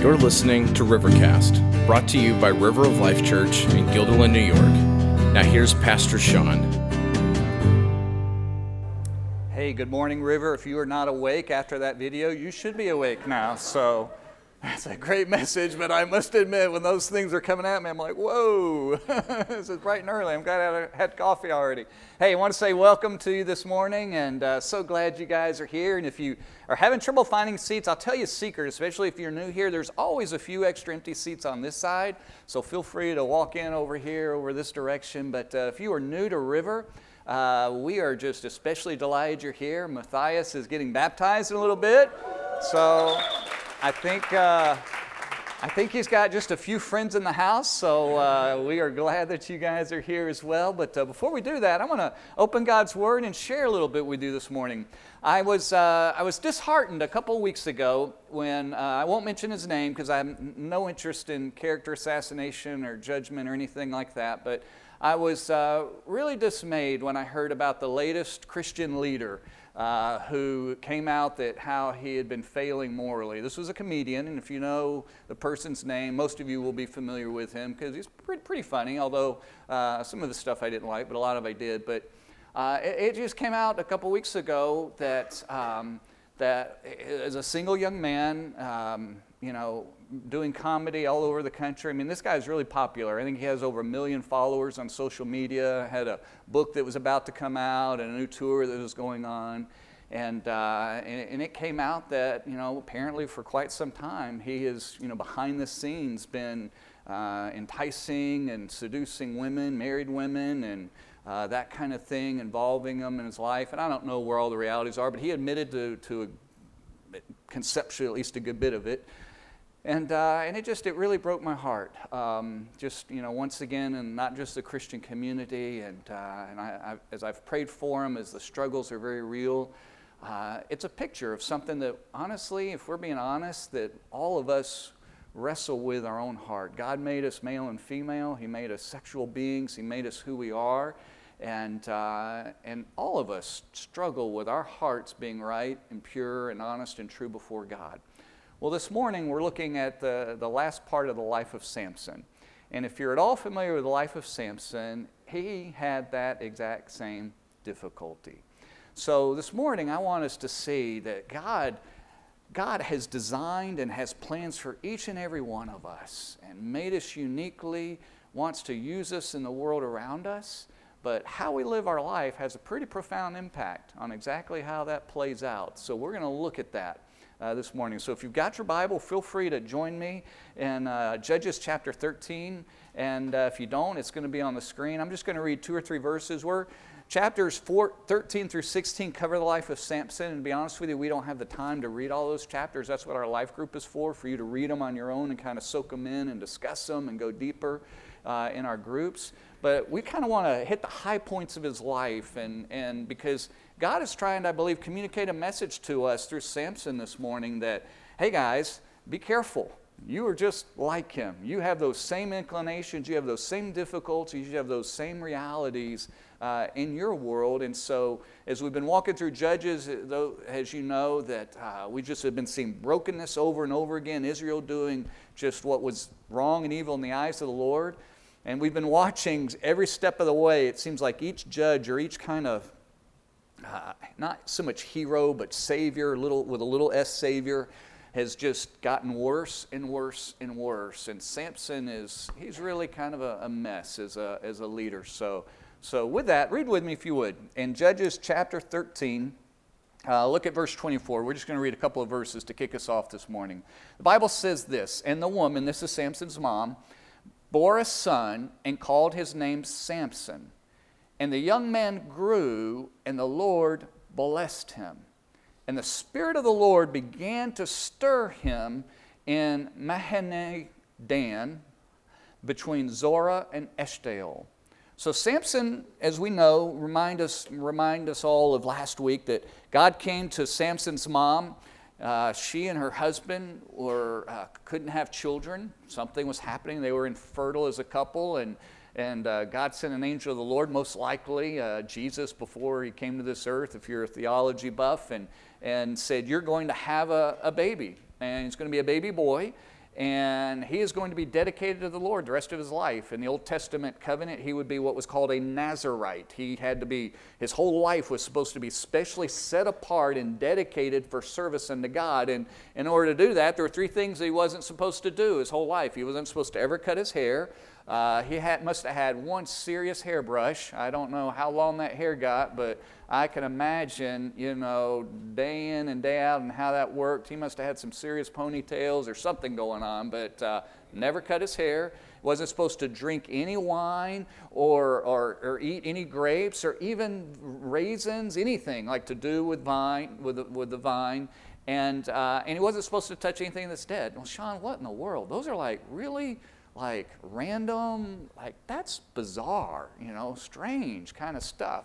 You're listening to Rivercast, brought to you by River of Life Church in Guilderland, New York. Now here's Pastor Sean. Hey, good morning, River. If you are not awake after that video, you should be awake now. So that's a great message, but I must admit, when those things are coming at me, I'm like, whoa, this is bright and early. I'm glad I had coffee already. Hey, I want to say welcome to you this morning, and uh, so glad you guys are here. And if you are having trouble finding seats, I'll tell you a secret, especially if you're new here, there's always a few extra empty seats on this side, so feel free to walk in over here, over this direction. But uh, if you are new to River, uh, we are just especially delighted you're here. Matthias is getting baptized in a little bit, so I think, uh, I think he's got just a few friends in the house, so uh, we are glad that you guys are here as well. But uh, before we do that, I want to open God's Word and share a little bit with you this morning. I was, uh, I was disheartened a couple weeks ago when uh, I won't mention his name because I have no interest in character assassination or judgment or anything like that, but I was uh, really dismayed when I heard about the latest Christian leader uh, who came out that how he had been failing morally. This was a comedian, and if you know the person's name, most of you will be familiar with him because he's pretty, pretty funny, although uh, some of the stuff I didn't like, but a lot of I did. But uh, it, it, just came out a couple weeks ago that, um, that as a single young man, um, you know, doing comedy all over the country. I mean, this guy is really popular. I think he has over a million followers on social media, had a book that was about to come out, and a new tour that was going on. And, uh, and, and, it came out that, you know, apparently for quite some time, he has, you know, behind the scenes been uh, enticing and seducing women, married women, and uh, that kind of thing, involving them in his life. And I don't know where all the realities are, but he admitted to, to a, conceptually at least a good bit of it. And, uh, and it just, it really broke my heart. Um, just, you know, once again, and not just the Christian community, and, uh, and I, I, as I've prayed for him, as the struggles are very real, uh, it's a picture of something that, honestly, if we're being honest, that all of us wrestle with our own heart. God made us male and female, He made us sexual beings, He made us who we are. And, uh, and all of us struggle with our hearts being right and pure and honest and true before God. Well, this morning we're looking at the, the last part of the life of Samson. And if you're at all familiar with the life of Samson, he had that exact same difficulty. So this morning I want us to see that God, God has designed and has plans for each and every one of us and made us uniquely, wants to use us in the world around us. But how we live our life has a pretty profound impact on exactly how that plays out. So we're going to look at that uh, this morning. So if you've got your Bible, feel free to join me in uh, Judges chapter 13. And uh, if you don't, it's going to be on the screen. I'm just going to read two or three verses. We're chapters four, 13 through 16 cover the life of Samson. And to be honest with you, we don't have the time to read all those chapters. That's what our life group is for, for you to read them on your own and kind of soak them in and discuss them and go deeper uh, in our groups. But we kind of want to hit the high points of his life, and, and because God is trying, I believe, communicate a message to us through Samson this morning that, hey guys, be careful. You are just like him. You have those same inclinations, you have those same difficulties, you have those same realities uh, in your world. And so, as we've been walking through Judges, though, as you know, that uh, we just have been seeing brokenness over and over again, Israel doing just what was wrong and evil in the eyes of the Lord. And we've been watching every step of the way. It seems like each judge or each kind of, uh, not so much hero, but savior, little, with a little s savior, has just gotten worse and worse and worse. And Samson is, he's really kind of a, a mess as a, as a leader. So, so, with that, read with me if you would. In Judges chapter 13, uh, look at verse 24. We're just going to read a couple of verses to kick us off this morning. The Bible says this And the woman, this is Samson's mom, bore a son and called his name Samson. And the young man grew, and the Lord blessed him. And the Spirit of the Lord began to stir him in Dan, between Zorah and Eshtaol. So Samson, as we know, remind us, remind us all of last week that God came to Samson's mom uh, she and her husband were, uh, couldn't have children. Something was happening. They were infertile as a couple, and, and uh, God sent an angel of the Lord, most likely uh, Jesus, before he came to this earth, if you're a theology buff, and, and said, You're going to have a, a baby, and it's going to be a baby boy. and he is going to be dedicated to the Lord the rest of his life. In the Old Testament covenant, he would be what was called a Nazarite. He had to be, his whole life was supposed to be specially set apart and dedicated for service unto God. And in order to do that, there were three things he wasn't supposed to do his whole life. He wasn't supposed to ever cut his hair. Uh, he had, must have had one serious hairbrush. I don't know how long that hair got, but I can imagine, you know, day in and day out and how that worked. He must have had some serious ponytails or something going on, but uh, never cut his hair. Wasn't supposed to drink any wine or, or, or eat any grapes or even raisins, anything like to do with vine, with the, with the vine. And, uh, and he wasn't supposed to touch anything that's dead. Well, Sean, what in the world? Those are like really like random, like that's bizarre, you know, strange kind of stuff.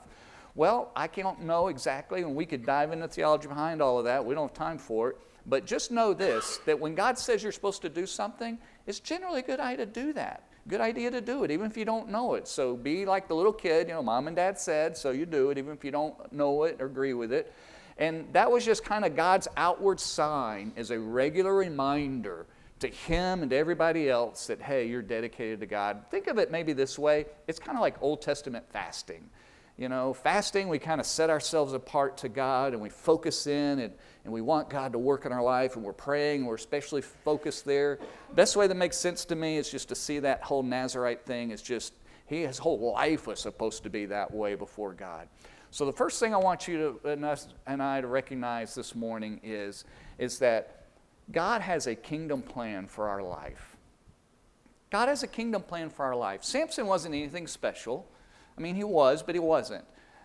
Well, I can't know exactly, and we could dive into theology behind all of that. We don't have time for it. But just know this that when God says you're supposed to do something, it's generally a good idea to do that. Good idea to do it, even if you don't know it. So be like the little kid, you know, mom and dad said, so you do it, even if you don't know it or agree with it. And that was just kind of God's outward sign as a regular reminder to him and to everybody else that, hey, you're dedicated to God. Think of it maybe this way it's kind of like Old Testament fasting. You know, fasting, we kind of set ourselves apart to God and we focus in and, and we want God to work in our life and we're praying we're especially focused there. Best way that makes sense to me is just to see that whole Nazarite thing is just, he, his whole life was supposed to be that way before God. So the first thing I want you to, and, us, and I to recognize this morning is, is that God has a kingdom plan for our life. God has a kingdom plan for our life. Samson wasn't anything special. I mean, he was, but he wasn't.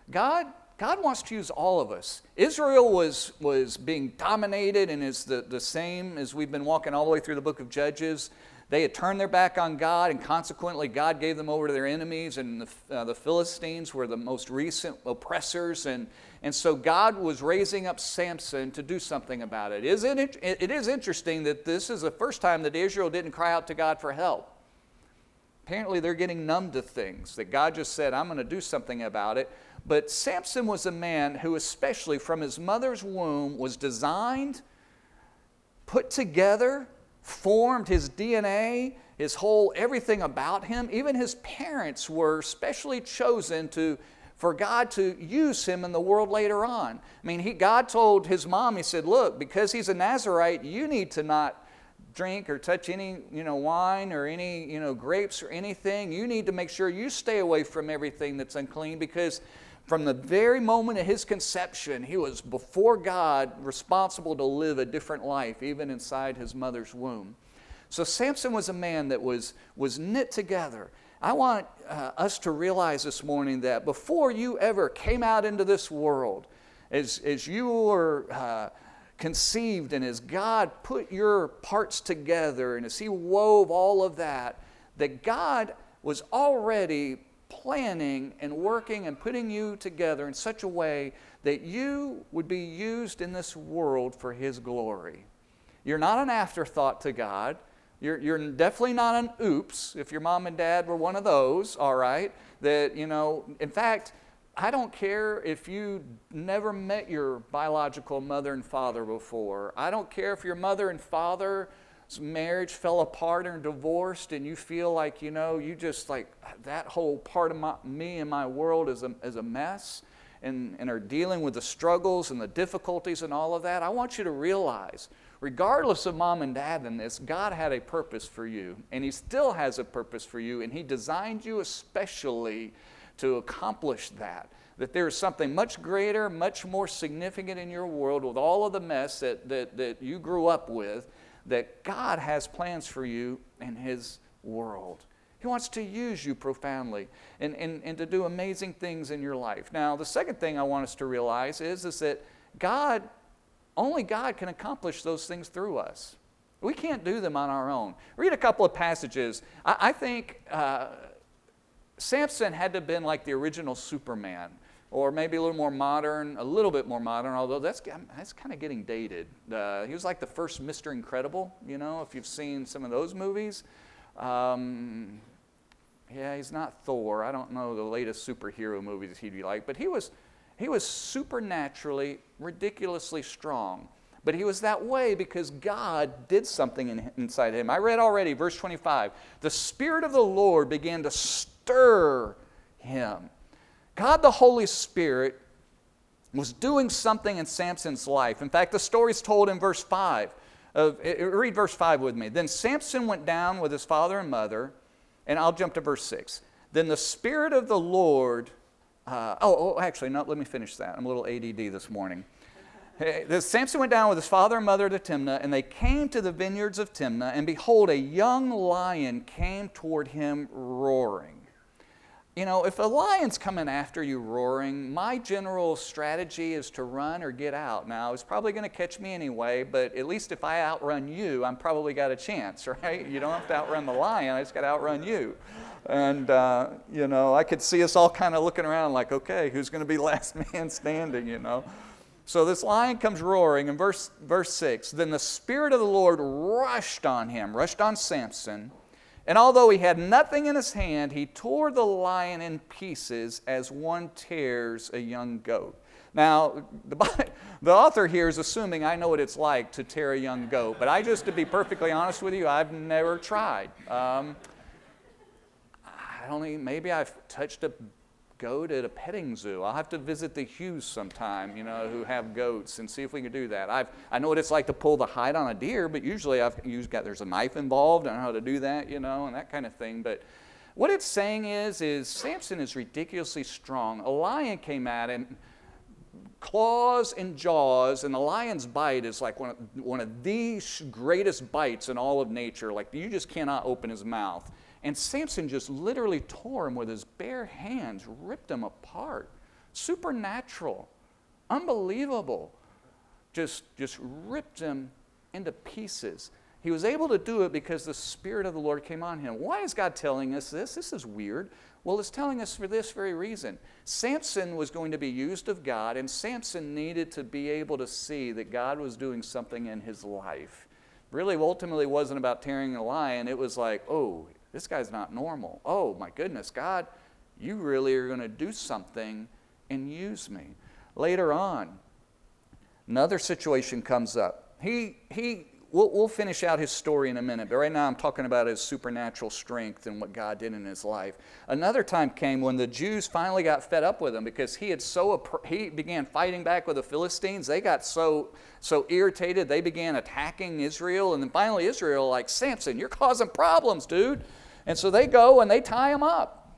God, God wants to use all of us. Israel was, was being dominated and is the, the same as we've been walking all the way through the book of Judges. They had turned their back on God, and consequently, God gave them over to their enemies, and the, uh, the Philistines were the most recent oppressors. And, and so, God was raising up Samson to do something about it. Isn't it, it is interesting that this is the first time that Israel didn't cry out to God for help. Apparently, they're getting numb to things, that God just said, I'm going to do something about it. But Samson was a man who, especially from his mother's womb, was designed, put together, formed his DNA, his whole everything about him. Even his parents were specially chosen to for God to use him in the world later on. I mean, he, God told his mom, He said, Look, because he's a Nazarite, you need to not drink or touch any you know wine or any you know grapes or anything you need to make sure you stay away from everything that's unclean because from the very moment of his conception he was before god responsible to live a different life even inside his mother's womb. So samson was a man that was was knit together. I want uh, us to realize this morning that before you ever came out into this world as, as you were uh, conceived and as God put your parts together and as He wove all of that, that God was already planning and working and putting you together in such a way that you would be used in this world for His glory. You're not an afterthought to God. You're, you're definitely not an oops if your mom and dad were one of those, all right? That, you know, in fact, I don't care if you never met your biological mother and father before. I don't care if your mother and father's marriage fell apart and divorced and you feel like, you know, you just like that whole part of my, me and my world is a, is a mess and, and are dealing with the struggles and the difficulties and all of that. I want you to realize, regardless of mom and dad in this, God had a purpose for you and He still has a purpose for you and He designed you especially to accomplish that. That there is something much greater, much more significant in your world with all of the mess that, that, that you grew up with, that God has plans for you in His world. He wants to use you profoundly and, and, and to do amazing things in your life. Now, the second thing I want us to realize is, is that God, only God can accomplish those things through us. We can't do them on our own. Read a couple of passages. I, I think. Uh, Samson had to have been like the original Superman, or maybe a little more modern, a little bit more modern, although that's, that's kind of getting dated. Uh, he was like the first Mr. Incredible, you know, if you've seen some of those movies. Um, yeah, he's not Thor. I don't know the latest superhero movies he'd be like, but he was, he was supernaturally, ridiculously strong. But he was that way because God did something in, inside him. I read already, verse 25. The Spirit of the Lord began to stir him. God, the Holy Spirit, was doing something in Samson's life. In fact, the story is told in verse 5. Of, eh, eh, read verse 5 with me. Then Samson went down with his father and mother, and I'll jump to verse 6. Then the Spirit of the Lord, uh, oh, oh, actually, no, let me finish that. I'm a little ADD this morning. Eh, hey, Samson went down with his father and mother to Timnah, and they came to the vineyards of Timnah, and behold, a young lion came toward him roaring. You know, if a lion's coming after you roaring, my general strategy is to run or get out. Now, it's probably going to catch me anyway, but at least if I outrun you, I'm probably got a chance, right? You don't have to outrun the lion, I just got to outrun you. And, uh, you know, I could see us all kind of looking around like, okay, who's going to be last man standing, you know? So this lion comes roaring in verse, verse 6. Then the Spirit of the Lord rushed on him, rushed on Samson and although he had nothing in his hand, he tore the lion in pieces as one tears a young goat. Now, the, the, author here is assuming I know what it's like to tear a young goat, but I just, to be perfectly honest with you, I've never tried. Um, I don't even, maybe I've touched a goat at a petting zoo. I'll have to visit the Hughes sometime, you know, who have goats and see if we can do that. I've, I know what it's like to pull the hide on a deer, but usually I've used, got, there's a knife involved. I know how to do that, you know, and that kind of thing. But what it's saying is, is Samson is ridiculously strong. A lion came at him, claws and jaws, and the lion's bite is like one of, one of the greatest bites in all of nature. Like you just cannot open his mouth. And Samson just literally tore him with his bare hands, ripped him apart. Supernatural, unbelievable. Just, just ripped him into pieces. He was able to do it because the Spirit of the Lord came on him. Why is God telling us this? This is weird. Well, it's telling us for this very reason. Samson was going to be used of God, and Samson needed to be able to see that God was doing something in his life. Really, ultimately, wasn't about tearing a lion. It was like, oh, this guy's not normal. Oh, my goodness, God, you really are going to do something and use me. Later on, another situation comes up. He, he, we'll, we'll finish out his story in a minute, but right now I'm talking about his supernatural strength and what God did in his life. Another time came when the Jews finally got fed up with him because he had so, he began fighting back with the Philistines. They got so, so irritated, they began attacking Israel. And then finally, Israel, like, Samson, you're causing problems, dude. And so they go and they tie him up.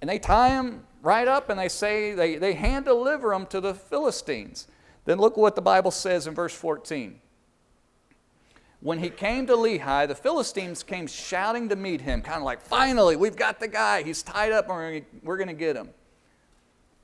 And they tie him right up and they say, they, they hand deliver him to the Philistines. Then look what the Bible says in verse 14. When he came to Lehi, the Philistines came shouting to meet him, kind of like, finally, we've got the guy. He's tied up and we're going to get him.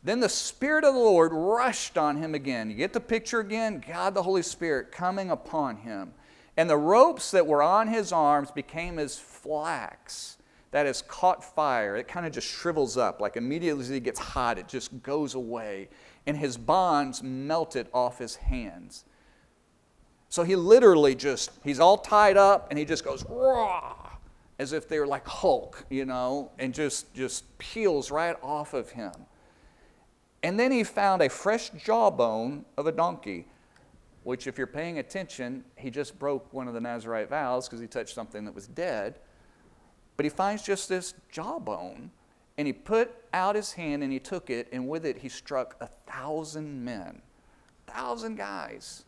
Then the Spirit of the Lord rushed on him again. You get the picture again? God the Holy Spirit coming upon him. And the ropes that were on his arms became as flax that has caught fire. It kind of just shrivels up. Like immediately as it gets hot, it just goes away. And his bonds melted off his hands. So he literally just, he's all tied up and he just goes, raw, as if they were like Hulk, you know, and just, just peels right off of him. And then he found a fresh jawbone of a donkey which, if you're paying attention, he just broke one of the Nazarite vows because he touched something that was dead. But he finds just this jawbone, and he put out his hand and he took it, and with it he struck a thousand men, a thousand guys.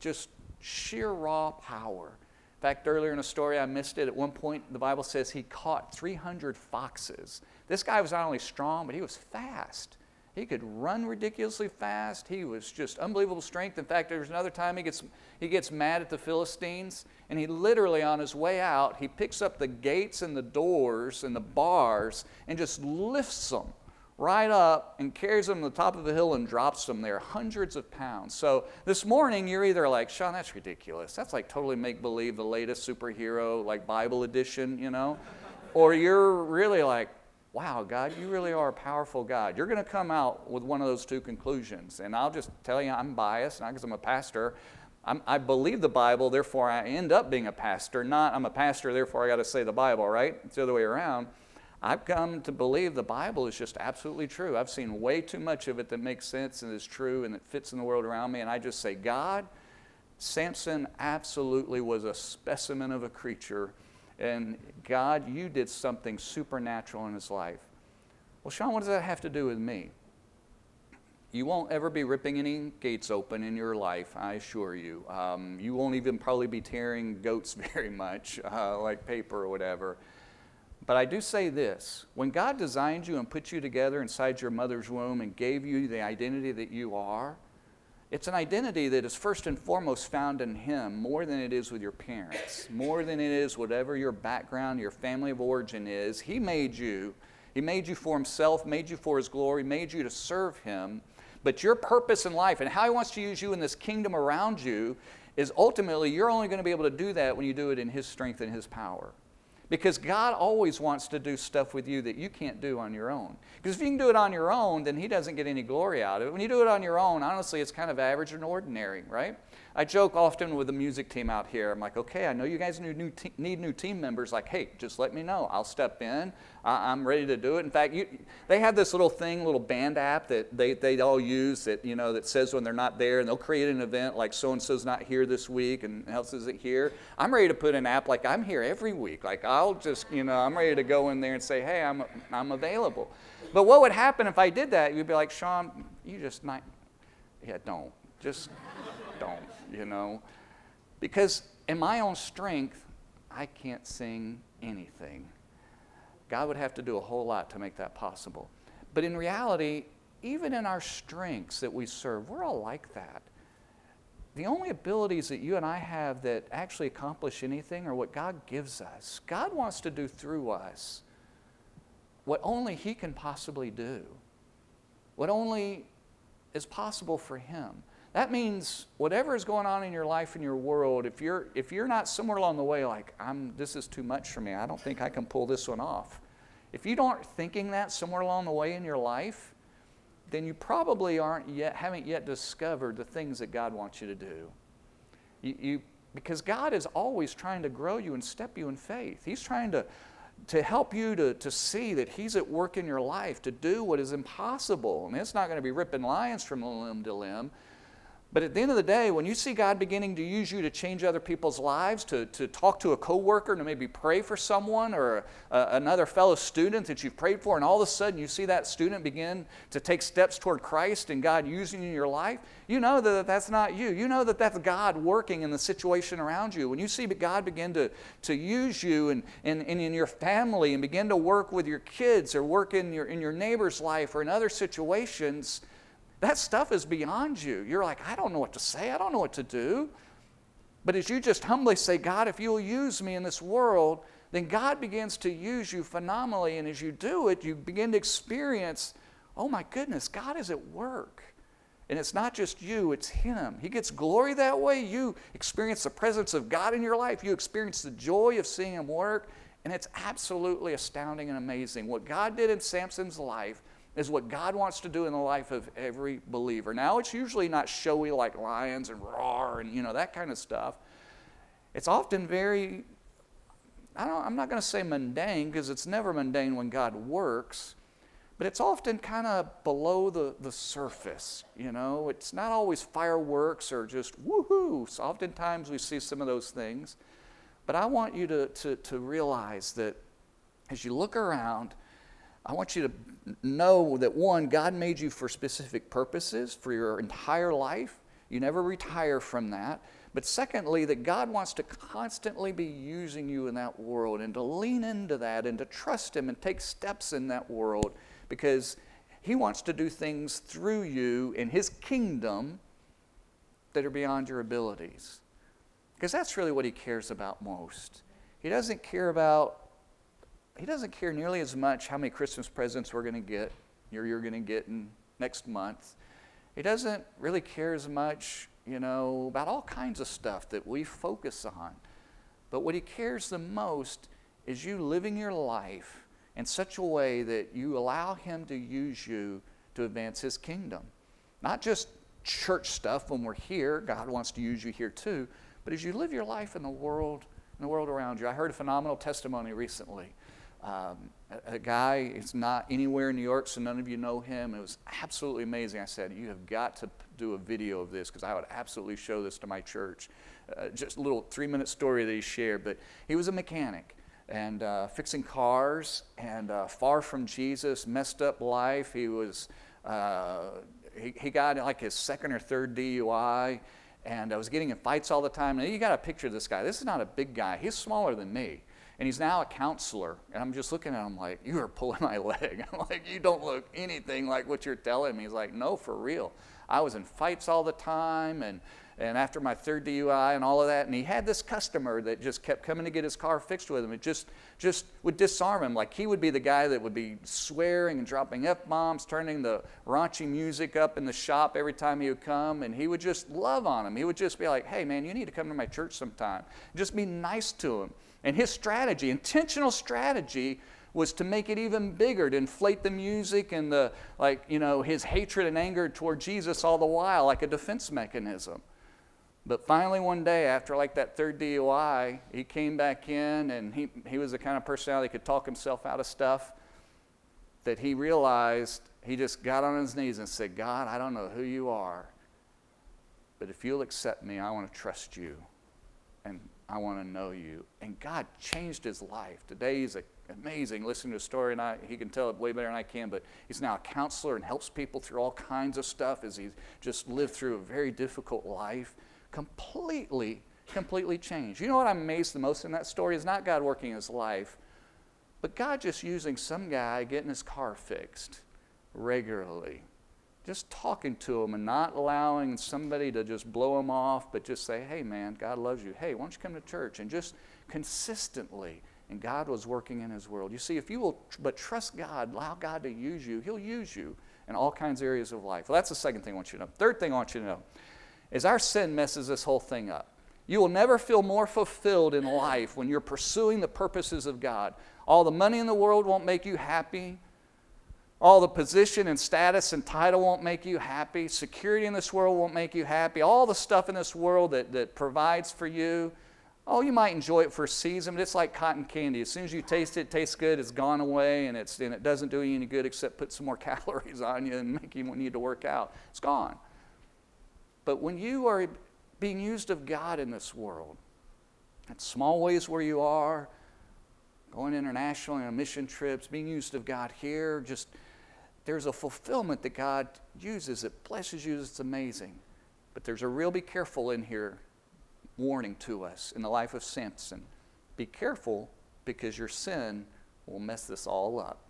Just sheer raw power. In fact, earlier in a story, I missed it. At one point, the Bible says he caught 300 foxes. This guy was not only strong, but he was fast. He could run ridiculously fast. He was just unbelievable strength. In fact, there's another time he gets, he gets mad at the Philistines, and he literally, on his way out, he picks up the gates and the doors and the bars and just lifts them right up and carries them to the top of the hill and drops them there, hundreds of pounds. So this morning, you're either like, Sean, that's ridiculous. That's like totally make believe, the latest superhero, like Bible edition, you know? or you're really like, wow, God, you really are a powerful God. You're going to come out with one of those two conclusions. And I'll just tell you, I'm biased, not because I'm a pastor. I'm, i believe the Bible, therefore I end up being a pastor. Not I'm a pastor, therefore I got to say the Bible, right? It's the other way around. I've come to believe the Bible is just absolutely true. I've seen way too much of it that makes sense and is true and that fits in the world around me. And I just say, God, Samson absolutely was a specimen of a creature. And God, you did something supernatural in his life. Well, Sean, what does that have to do with me? You won't ever be ripping any gates open in your life, I assure you. Um, you won't even probably be tearing goats very much, uh, like paper or whatever. But I do say this when God designed you and put you together inside your mother's womb and gave you the identity that you are, it's an identity that is first and foremost found in Him more than it is with your parents, more than it is whatever your background, your family of origin is. He made you. He made you for Himself, made you for His glory, made you to serve Him. But your purpose in life and how He wants to use you in this kingdom around you is ultimately you're only going to be able to do that when you do it in His strength and His power. Because God always wants to do stuff with you that you can't do on your own. Because if you can do it on your own, then He doesn't get any glory out of it. When you do it on your own, honestly, it's kind of average and ordinary, right? I joke often with the music team out here. I'm like, okay, I know you guys need new, te- need new team members. Like, hey, just let me know. I'll step in. I- am ready to do it. In fact, you, they have this little thing, little band app that they, they all use that, you know, that says when they're not there, and they'll create an event like so and so's not here this week and else isn't here. I'm ready to put an app like I'm here every week. Like, I'll just, you know, I'm ready to go in there and say, hey, I'm, I'm available. But what would happen if I did that? You'd be like, Sean, you just not, yeah, don't. Just don't you know? Because in my own strength, I can't sing anything. God would have to do a whole lot to make that possible. But in reality, even in our strengths that we serve, we're all like that. The only abilities that you and I have that actually accomplish anything are what God gives us. God wants to do through us what only He can possibly do, what only is possible for Him. That means whatever is going on in your life and your world, if you're, if you're not somewhere along the way like, I'm, this is too much for me, I don't think I can pull this one off. If you aren't thinking that somewhere along the way in your life, then you probably aren't yet, haven't yet discovered the things that God wants you to do. You, you, because God is always trying to grow you and step you in faith. He's trying to, to help you to, to see that He's at work in your life to do what is impossible. And it's not going to be ripping lions from limb to limb, but at the end of the day, when you see God beginning to use you to change other people's lives, to, to talk to a coworker, to maybe pray for someone or a, another fellow student that you've prayed for, and all of a sudden you see that student begin to take steps toward Christ and God using you in your life, you know that that's not you. You know that that's God working in the situation around you. When you see God begin to, to use you and, and, and in your family and begin to work with your kids or work in your, in your neighbor's life or in other situations, that stuff is beyond you. You're like, I don't know what to say, I don't know what to do. But as you just humbly say, God, if you'll use me in this world, then God begins to use you phenomenally. And as you do it, you begin to experience, oh my goodness, God is at work. And it's not just you, it's Him. He gets glory that way. You experience the presence of God in your life. You experience the joy of seeing Him work. And it's absolutely astounding and amazing. What God did in Samson's life is what God wants to do in the life of every believer. Now, it's usually not showy like lions and roar and you know that kind of stuff. It's often very, I don't, I'm not going to say mundane because it's never mundane when God works, but it's often kind of below the, the surface. You know, it's not always fireworks or just woohoo. So oftentimes we see some of those things. But I want you to, to, to realize that as you look around, I want you to know that one, God made you for specific purposes for your entire life. You never retire from that. But secondly, that God wants to constantly be using you in that world and to lean into that and to trust Him and take steps in that world because He wants to do things through you in His kingdom that are beyond your abilities. Because that's really what He cares about most. He doesn't care about he doesn't care nearly as much how many Christmas presents we're going to get, or you're going to get in next month. He doesn't really care as much, you know, about all kinds of stuff that we focus on. But what he cares the most is you living your life in such a way that you allow him to use you to advance his kingdom. Not just church stuff when we're here, God wants to use you here too, but as you live your life in the world, in the world around you. I heard a phenomenal testimony recently um, a, guy, it's not anywhere in New York, so none of you know him. It was absolutely amazing. I said, You have got to do a video of this because I would absolutely show this to my church. Uh, just a little three minute story that he shared. But he was a mechanic and uh, fixing cars and uh, far from Jesus, messed up life. He was, uh, he, he got like his second or third DUI and I was getting in fights all the time. And you got to picture this guy. This is not a big guy. He's smaller than me. And he's now a counselor. And I'm just looking at him like, you are pulling my leg. I'm like, you don't look anything like what you're telling me. He's like, no, for real. I was in fights all the time and and after my third DUI and all of that, and he had this customer that just kept coming to get his car fixed with him. It just, just would disarm him. Like he would be the guy that would be swearing and dropping F bombs, turning the raunchy music up in the shop every time he would come, and he would just love on him. He would just be like, hey, man, you need to come to my church sometime. Just be nice to him. And his strategy, intentional strategy, was to make it even bigger, to inflate the music and the, like, you know, his hatred and anger toward Jesus all the while, like a defense mechanism. But finally, one day, after like that third DUI, he came back in and he, he was the kind of personality that could talk himself out of stuff that he realized he just got on his knees and said, God, I don't know who you are, but if you'll accept me, I want to trust you and I want to know you. And God changed his life. Today, he's amazing. Listening to a story, and I, he can tell it way better than I can, but he's now a counselor and helps people through all kinds of stuff as he's just lived through a very difficult life completely, completely changed. You know what I'm amazed the most in that story is not God working his life, but God just using some guy getting his car fixed regularly. Just talking to them and not allowing somebody to just blow them off, but just say, hey, man, God loves you. Hey, why don't you come to church? And just consistently. And God was working in his world. You see, if you will but trust God, allow God to use you, he'll use you in all kinds of areas of life. Well, that's the second thing I want you to know. Third thing I want you to know is our sin messes this whole thing up. You will never feel more fulfilled in life when you're pursuing the purposes of God. All the money in the world won't make you happy. All the position and status and title won't make you happy. Security in this world won't make you happy. All the stuff in this world that, that provides for you, oh, you might enjoy it for a season, but it's like cotton candy. As soon as you taste it, it tastes good, it's gone away, and, it's, and it doesn't do you any good except put some more calories on you and make you need to work out. It's gone. But when you are being used of God in this world, in small ways where you are, going internationally on mission trips, being used of God here, just there's a fulfillment that God uses. It blesses you. It's amazing. But there's a real be careful in here warning to us in the life of Samson. Be careful because your sin will mess this all up.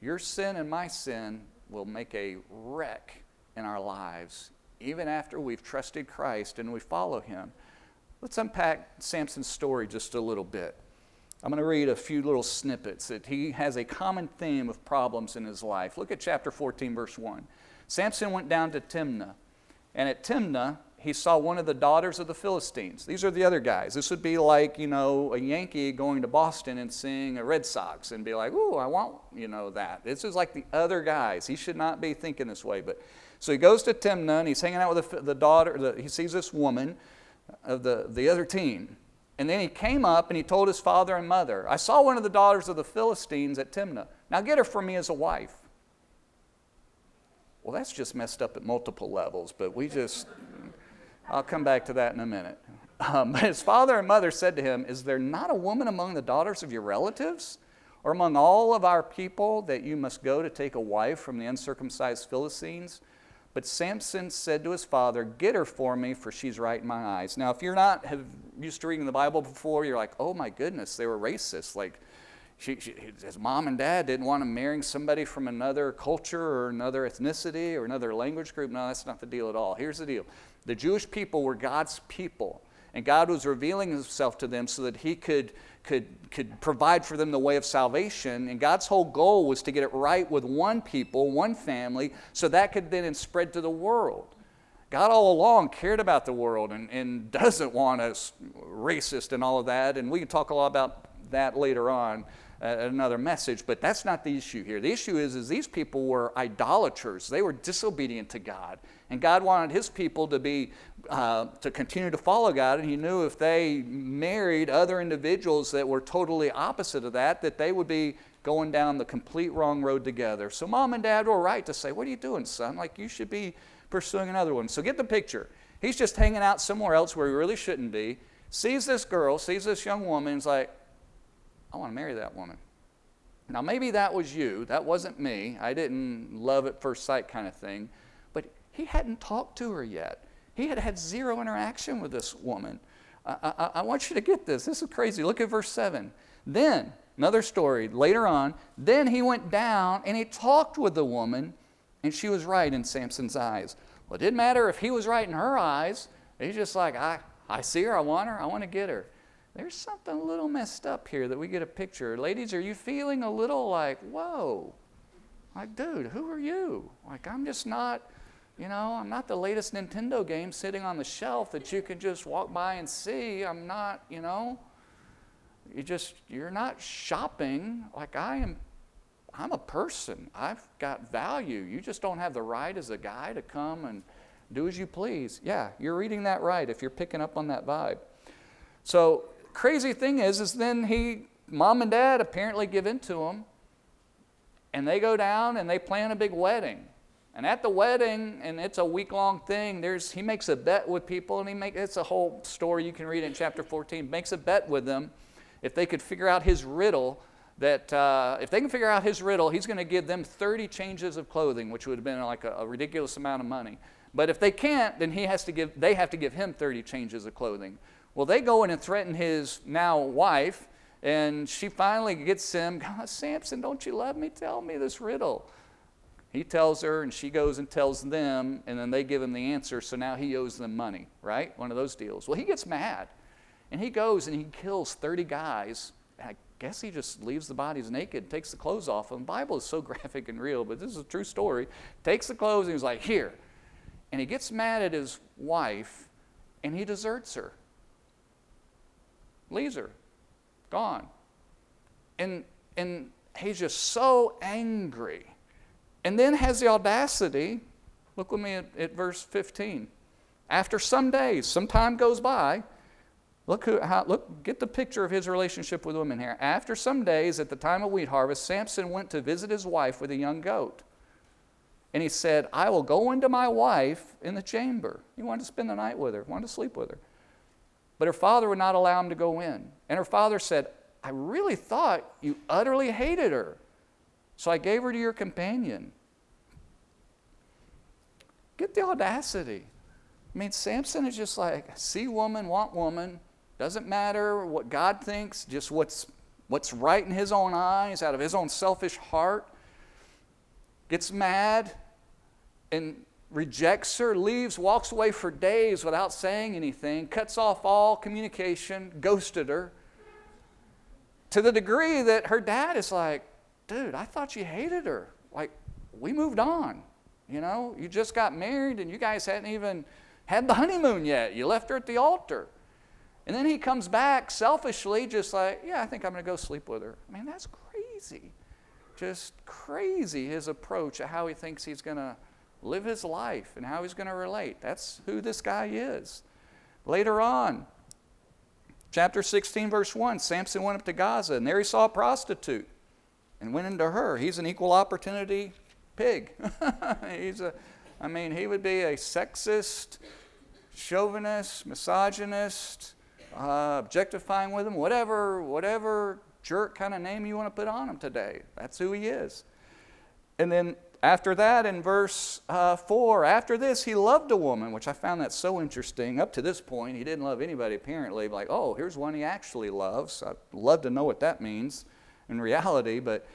Your sin and my sin will make a wreck in our lives even after we've trusted Christ and we follow him. Let's unpack Samson's story just a little bit. I'm going to read a few little snippets that he has a common theme of problems in his life. Look at chapter 14, verse 1. Samson went down to Timnah, and at Timnah, he saw one of the daughters of the Philistines. These are the other guys. This would be like, you know, a Yankee going to Boston and seeing a Red Sox and be like, ooh, I want, you know, that. This is like the other guys. He should not be thinking this way, but so he goes to Timnah and he's hanging out with the, the daughter. The, he sees this woman of the, the other team. And then he came up and he told his father and mother, I saw one of the daughters of the Philistines at Timnah. Now get her for me as a wife. Well, that's just messed up at multiple levels, but we just, I'll come back to that in a minute. Um, but his father and mother said to him, Is there not a woman among the daughters of your relatives? Or among all of our people that you must go to take a wife from the uncircumcised Philistines? But Samson said to his father, Get her for me, for she's right in my eyes. Now, if you're not have used to reading the Bible before, you're like, Oh my goodness, they were racist. Like, she, she, his mom and dad didn't want him marrying somebody from another culture or another ethnicity or another language group. No, that's not the deal at all. Here's the deal the Jewish people were God's people, and God was revealing himself to them so that he could could, could provide for them the way of salvation. And God's whole goal was to get it right with one people, one family, so that could then spread to the world. God all along cared about the world and, and doesn't want us racist and all of that. And we can talk a lot about that later on uh, another message, but that's not the issue here. The issue is, is these people were idolaters. They were disobedient to God. And God wanted his people to be uh, to continue to follow God, and he knew if they married other individuals that were totally opposite of that, that they would be going down the complete wrong road together. So mom and dad were right to say, What are you doing, son? Like, you should be pursuing another one. So get the picture. He's just hanging out somewhere else where he really shouldn't be, sees this girl, sees this young woman, is like, I want to marry that woman. Now, maybe that was you. That wasn't me. I didn't love at first sight kind of thing. He hadn't talked to her yet. He had had zero interaction with this woman. I, I, I want you to get this. This is crazy. Look at verse 7. Then, another story later on, then he went down and he talked with the woman, and she was right in Samson's eyes. Well, it didn't matter if he was right in her eyes. He's just like, I, I see her, I want her, I want to get her. There's something a little messed up here that we get a picture. Ladies, are you feeling a little like, whoa? Like, dude, who are you? Like, I'm just not you know, I'm not the latest Nintendo game sitting on the shelf that you can just walk by and see. I'm not, you know, you just, you're not shopping like I am. I'm a person. I've got value. You just don't have the right as a guy to come and do as you please. Yeah, you're reading that right if you're picking up on that vibe. So, crazy thing is, is then he, mom and dad apparently give in to him, and they go down and they plan a big wedding. And at the wedding, and it's a week long thing, there's, he makes a bet with people, and he make, it's a whole story you can read in chapter 14. Makes a bet with them. If they could figure out his riddle, that uh, if they can figure out his riddle, he's going to give them 30 changes of clothing, which would have been like a, a, ridiculous amount of money. But if they can't, then he has to give, they have to give him 30 changes of clothing. Well, they go in and threaten his now wife, and she finally gets him, God, Samson, don't you love me? Tell me this riddle. He tells her, and she goes and tells them, and then they give him the answer, so now he owes them money, right? One of those deals. Well, he gets mad, and he goes and he kills 30 guys. I guess he just leaves the bodies naked, takes the clothes off them. The Bible is so graphic and real, but this is a true story. Takes the clothes, and he's like, Here. And he gets mad at his wife, and he deserts her, leaves her, gone. And, and he's just so angry and then has the audacity, look with me at, at verse 15. After some days, some time goes by, Look, who, how, look, get the picture of his relationship with women here. After some days, at the time of wheat harvest, Samson went to visit his wife with a young goat. And he said, I will go into my wife in the chamber. He wanted to spend the night with her, wanted to sleep with her. But her father would not allow him to go in. And her father said, I really thought you utterly hated her. So I gave her to your companion. Get the audacity. I mean, Samson is just like, see woman, want woman. Doesn't matter what God thinks, just what's, what's right in his own eyes, out of his own selfish heart. Gets mad and rejects her, leaves, walks away for days without saying anything, cuts off all communication, ghosted her. To the degree that her dad is like, dude, I thought you hated her. Like, we moved on. You know, you just got married and you guys hadn't even had the honeymoon yet. You left her at the altar. And then he comes back selfishly, just like, yeah, I think I'm going to go sleep with her. I mean, that's crazy. Just crazy his approach of how he thinks he's going to live his life and how he's going to relate. That's who this guy is. Later on, chapter 16, verse 1, Samson went up to Gaza, and there he saw a prostitute and went into her. He's an equal opportunity pig. He's a, I mean, he would be a sexist, chauvinist, misogynist, uh, objectifying with him, whatever, whatever jerk kind of name you want to put on him today. That's who he is. And then after that, in verse uh, 4, after this, he loved a woman, which I found that so interesting. Up to this point, he didn't love anybody apparently. Like, oh, here's one he actually loves. I'd love to know what that means in reality, but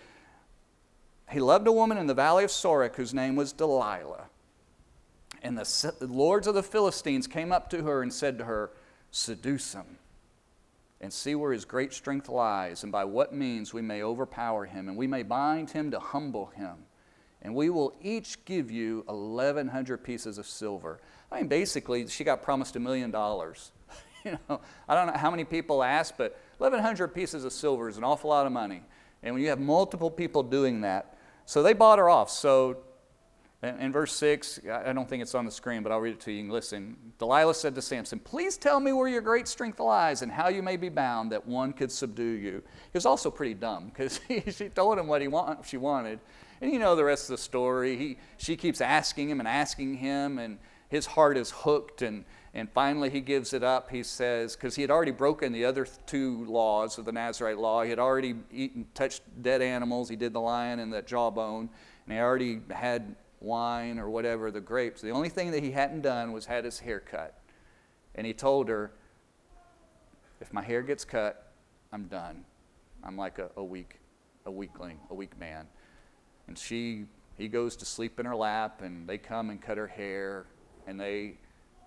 he loved a woman in the valley of Sorek whose name was Delilah. And the, lords of the Philistines came up to her and said to her, Seduce him and see where his great strength lies, and by what means we may overpower him, and we may bind him to humble him. And we will each give you 1,100 pieces of silver. I mean, basically, she got promised a million dollars. You know, I don't know how many people asked, but 1,100 pieces of silver is an awful lot of money. And when you have multiple people doing that, so they bought her off. So In verse 6, I don't think it's on the screen, but I'll read it to you. Can listen. Delilah said to Samson, Please tell me where your great strength lies and how you may be bound that one could subdue you. He was also pretty dumb because she told him what he want, she wanted. And you know the rest of the story. He, she keeps asking him and asking him, and his heart is hooked. And, and finally he gives it up. He says, because he had already broken the other two laws of the Nazarite law, he had already eaten, touched dead animals. He did the lion and the jawbone, and he already had wine or whatever, the grapes. The only thing that he hadn't done was had his hair cut. And he told her, if my hair gets cut, I'm done. I'm like a, a weak, a weakling, a weak man. And she, he goes to sleep in her lap, and they come and cut her hair, and they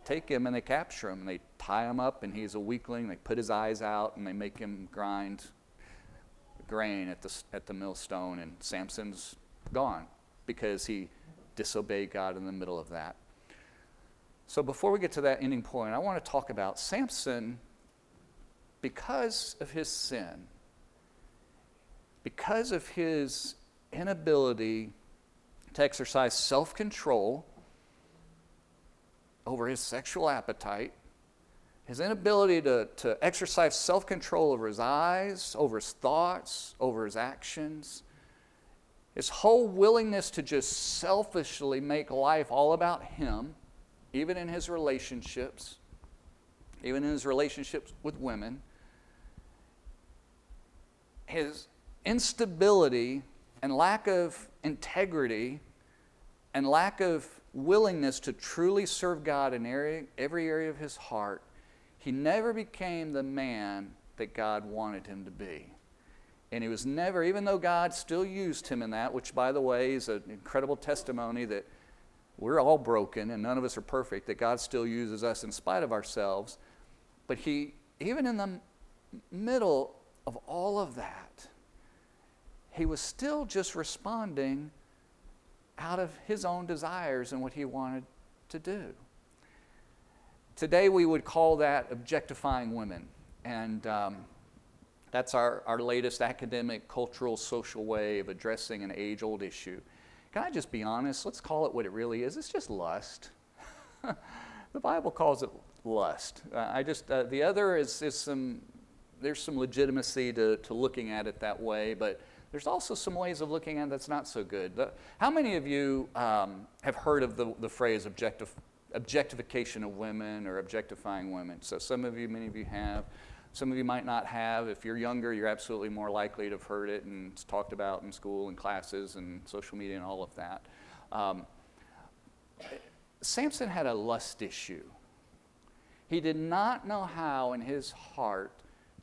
take him and they capture him, and they tie him up, and he's a weakling. They put his eyes out, and they make him grind grain at the, at the millstone, and Samson's gone because he disobeyed God in the middle of that. So before we get to that ending point, I want to talk about Samson because of his sin, because of his inability to exercise self control over his sexual appetite, his inability to, to exercise self control over his eyes, over his thoughts, over his actions, his whole willingness to just selfishly make life all about him, even in his relationships, even in his relationships with women, his instability and lack of integrity and lack of willingness to truly serve God in every area of his heart, he never became the man that God wanted him to be. And he was never, even though God still used him in that, which, by the way, is an incredible testimony that we're all broken and none of us are perfect, that God still uses us in spite of ourselves. But he, even in the middle of all of that, he was still just responding out of his own desires and what he wanted to do. Today, we would call that objectifying women. And um, that's our, our latest academic, cultural, social way of addressing an age old issue. Can I just be honest? Let's call it what it really is. It's just lust. the Bible calls it lust. Uh, I just, uh, the other is, is some, there's some legitimacy to, to looking at it that way, but there's also some ways of looking at that's not so good. How many of you um, have heard of the, the phrase objectif- objectification of women or objectifying women? So some of you, many of you have. Some of you might not have. If you're younger, you're absolutely more likely to have heard it and it's talked about in school and classes and social media and all of that. Um, Samson had a lust issue. He did not know how in his heart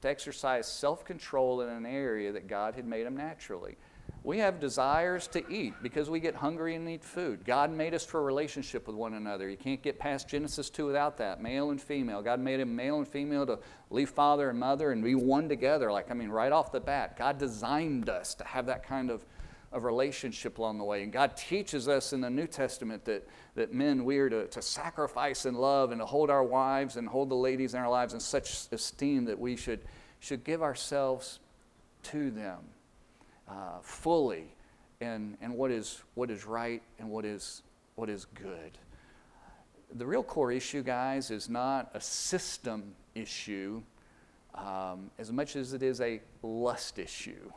to exercise self control in an area that God had made him naturally. We have desires to eat because we get hungry and need food. God made us for a relationship with one another. You can't get past Genesis 2 without that. Male and female. God made him male and female to leave father and mother and be one together. Like, I mean, right off the bat, God designed us to have that kind of, of relationship along the way. And God teaches us in the New Testament that, that men, we are to, to sacrifice and love and to hold our wives and hold the ladies in our lives in such esteem that we should, should give ourselves to them uh, fully and, in what, is, what is right and what is, what is good. The real core issue, guys, is not a system issue um, as much as it is a lust issue.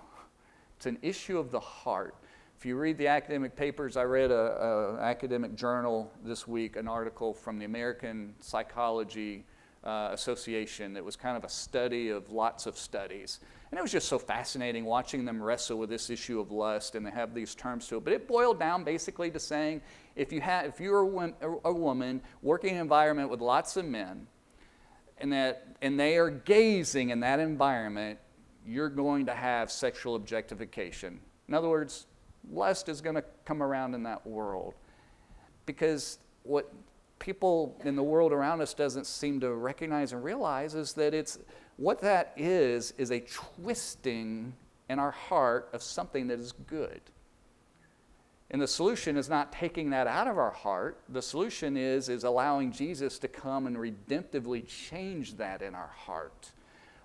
It's an issue of the heart. If you read the academic papers, I read an academic journal this week, an article from the American Psychology uh, Association that was kind of a study of lots of studies. And it was just so fascinating watching them wrestle with this issue of lust, and they have these terms to it. But it boiled down basically to saying if, you have, if you're a, a woman working in an environment with lots of men, and, that, and they are gazing in that environment, you're going to have sexual objectification. In other words, lust is going to come around in that world. Because what people in the world around us doesn't seem to recognize and realize is that it's what that is, is a twisting in our heart of something that is good. And the solution is not taking that out of our heart. The solution is, is allowing Jesus to come and redemptively change that in our heart.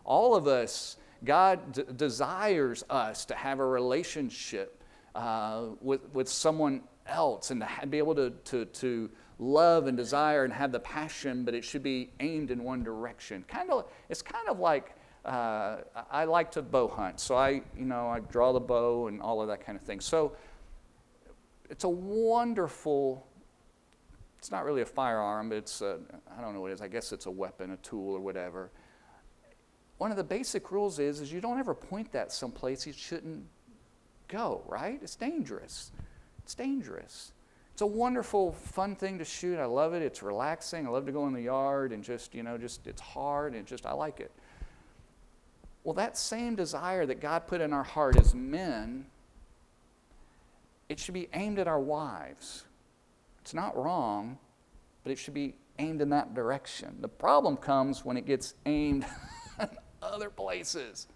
All of us, God d- desires us to have a relationship uh, with, with someone else and to be able to, to, to love and desire and have the passion, but it should be aimed in one direction. Kind of, it's kind of like uh, I like to bow hunt, so I, you know, I draw the bow and all of that kind of thing. So it's a wonderful. It's not really a firearm, but it's I don't know what it is. I guess it's a weapon, a tool, or whatever. One of the basic rules is is you don't ever point that someplace you shouldn't go. Right? It's dangerous. It's dangerous. It's a wonderful, fun thing to shoot. I love it. It's relaxing. I love to go in the yard and just, you know, just it's hard and just I like it. Well, that same desire that God put in our heart as men, it should be aimed at our wives. It's not wrong, but it should be aimed in that direction. The problem comes when it gets aimed other places.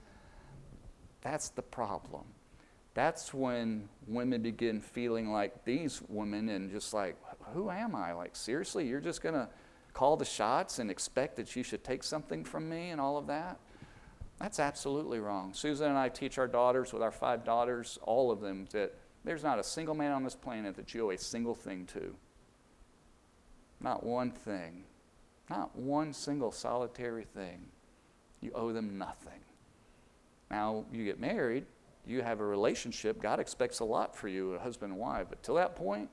That's the problem that's when women begin feeling like these women and just like, who am I? Like, seriously, you're just going to call the shots and expect that you should take something from me and all of that? That's absolutely wrong. Susan and I teach our daughters, with our five daughters, all of them, that there's not a single man on this planet that you owe a single thing to. Not one thing. Not one single solitary thing. You owe them nothing. Now, you get married, you have a relationship, God expects a lot for you, a husband and wife. But till that point,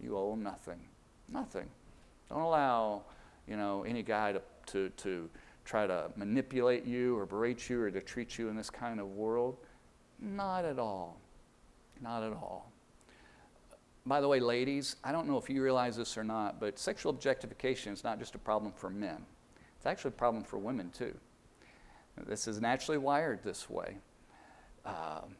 you owe him nothing. Nothing. Don't allow, you know, any guy to, to, to try to manipulate you or berate you or to treat you in this kind of world. Not at all. Not at all. By the way, ladies, I don't know if you realize this or not, but sexual objectification is not just a problem for men. It's actually a problem for women too. This is naturally wired this way. Um,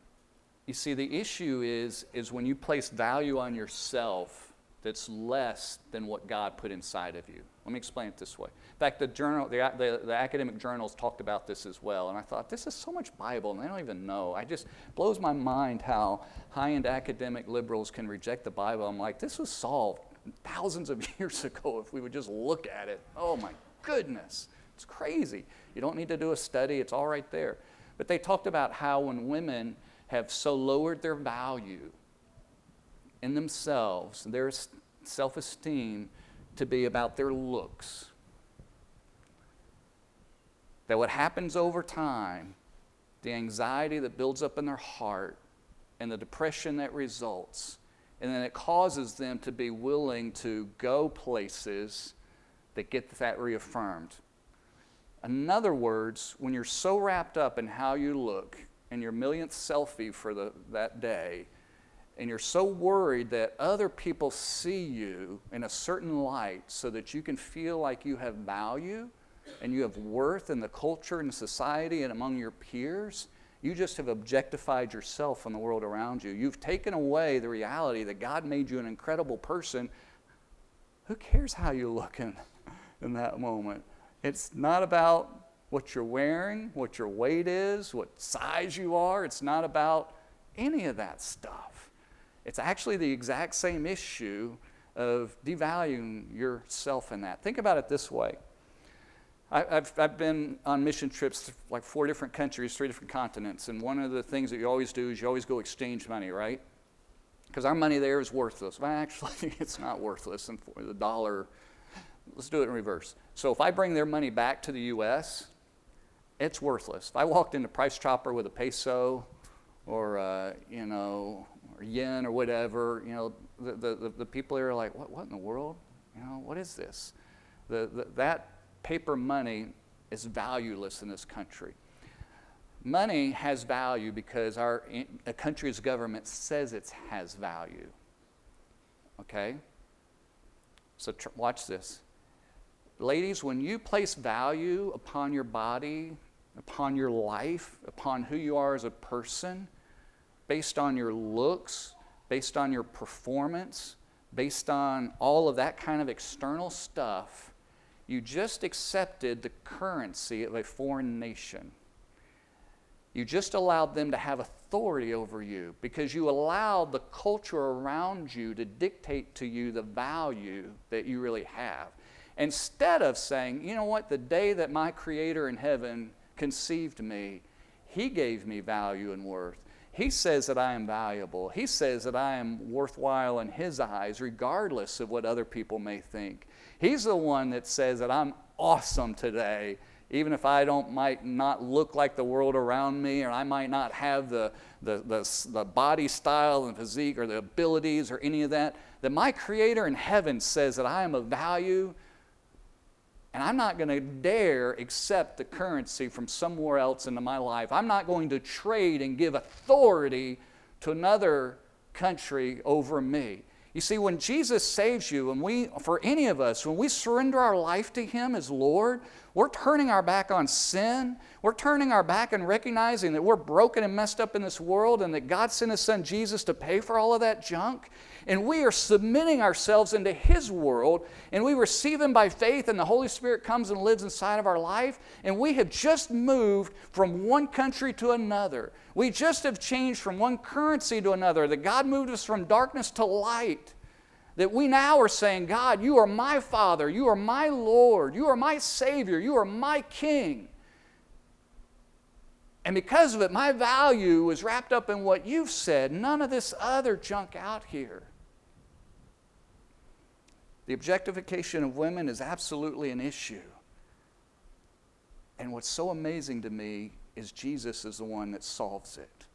you see, the issue is, is when you place value on yourself that's less than what God put inside of you. Let me explain it this way. In fact, the, journal, the, the, the, academic journals talked about this as well, and I thought, this is so much Bible, and they don't even know. I just blows my mind how high-end academic liberals can reject the Bible. I'm like, this was solved thousands of years ago if we would just look at it. Oh my goodness, it's crazy. You don't need to do a study, it's all right there. But they talked about how when women have so lowered their value in themselves, their self esteem, to be about their looks, that what happens over time, the anxiety that builds up in their heart, and the depression that results, and then it causes them to be willing to go places that get that reaffirmed. In other words, when you're so wrapped up in how you look and your millionth selfie for the, that day, and you're so worried that other people see you in a certain light so that you can feel like you have value and you have worth in the culture and society and among your peers, you just have objectified yourself in the world around you. You've taken away the reality that God made you an incredible person. Who cares how you look in, in that moment? It's not about what you're wearing, what your weight is, what size you are. It's not about any of that stuff. It's actually the exact same issue of devaluing yourself in that. Think about it this way. I, have I've been on mission trips to like four different countries, three different continents, and one of the things that you always do is you always go exchange money, right? Because our money there is worthless. Well, actually, it's not worthless, and the dollar let's do it in reverse. So if I bring their money back to the US, it's worthless. If I walked into Price Chopper with a peso or, uh, you know, or yen or whatever, you know, the, the, the people there are like, what, what in the world? You know, what is this? The, the, that paper money is valueless in this country. Money has value because our a country's government says it has value. Okay? So tr- watch this. Ladies, when you place value upon your body, upon your life, upon who you are as a person, based on your looks, based on your performance, based on all of that kind of external stuff, you just accepted the currency of a foreign nation. You just allowed them to have authority over you because you allowed the culture around you to dictate to you the value that you really have. Instead of saying, you know what, the day that my Creator in heaven conceived me, He gave me value and worth. He says that I am valuable. He says that I am worthwhile in His eyes, regardless of what other people may think. He's the one that says that I'm awesome today, even if I don't might not look like the world around me, or I might not have the, the, the, the body style and physique or the abilities or any of that. That my Creator in heaven says that I am of value and I'm not going to dare accept the currency from somewhere else into my life. I'm not going to trade and give authority to another country over me. You see, when Jesus saves you, and we, for any of us, when we surrender our life to Him as Lord, we're turning our back on sin. We're turning our back and recognizing that we're broken and messed up in this world and that God sent His Son Jesus to pay for all of that junk. And we are submitting ourselves into His world and we receive Him by faith, and the Holy Spirit comes and lives inside of our life. And we have just moved from one country to another. We just have changed from one currency to another. That God moved us from darkness to light. That we now are saying, God, you are my Father, you are my Lord, you are my Savior, you are my King. And because of it, my value is wrapped up in what you've said, none of this other junk out here. The objectification of women is absolutely an issue. And what's so amazing to me is Jesus is the one that solves it.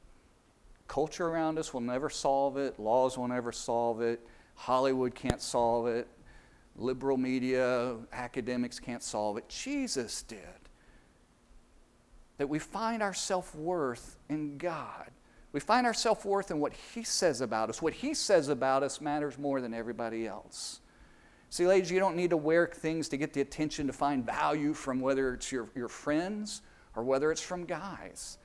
Culture around us will never solve it, laws will never solve it, Hollywood can't solve it, liberal media, academics can't solve it. Jesus did. That we find our self worth in God. We find our self worth in what He says about us. What He says about us matters more than everybody else. See, ladies, you don't need to wear things to get the attention to find value from whether it's your, your friends or whether it's from guys.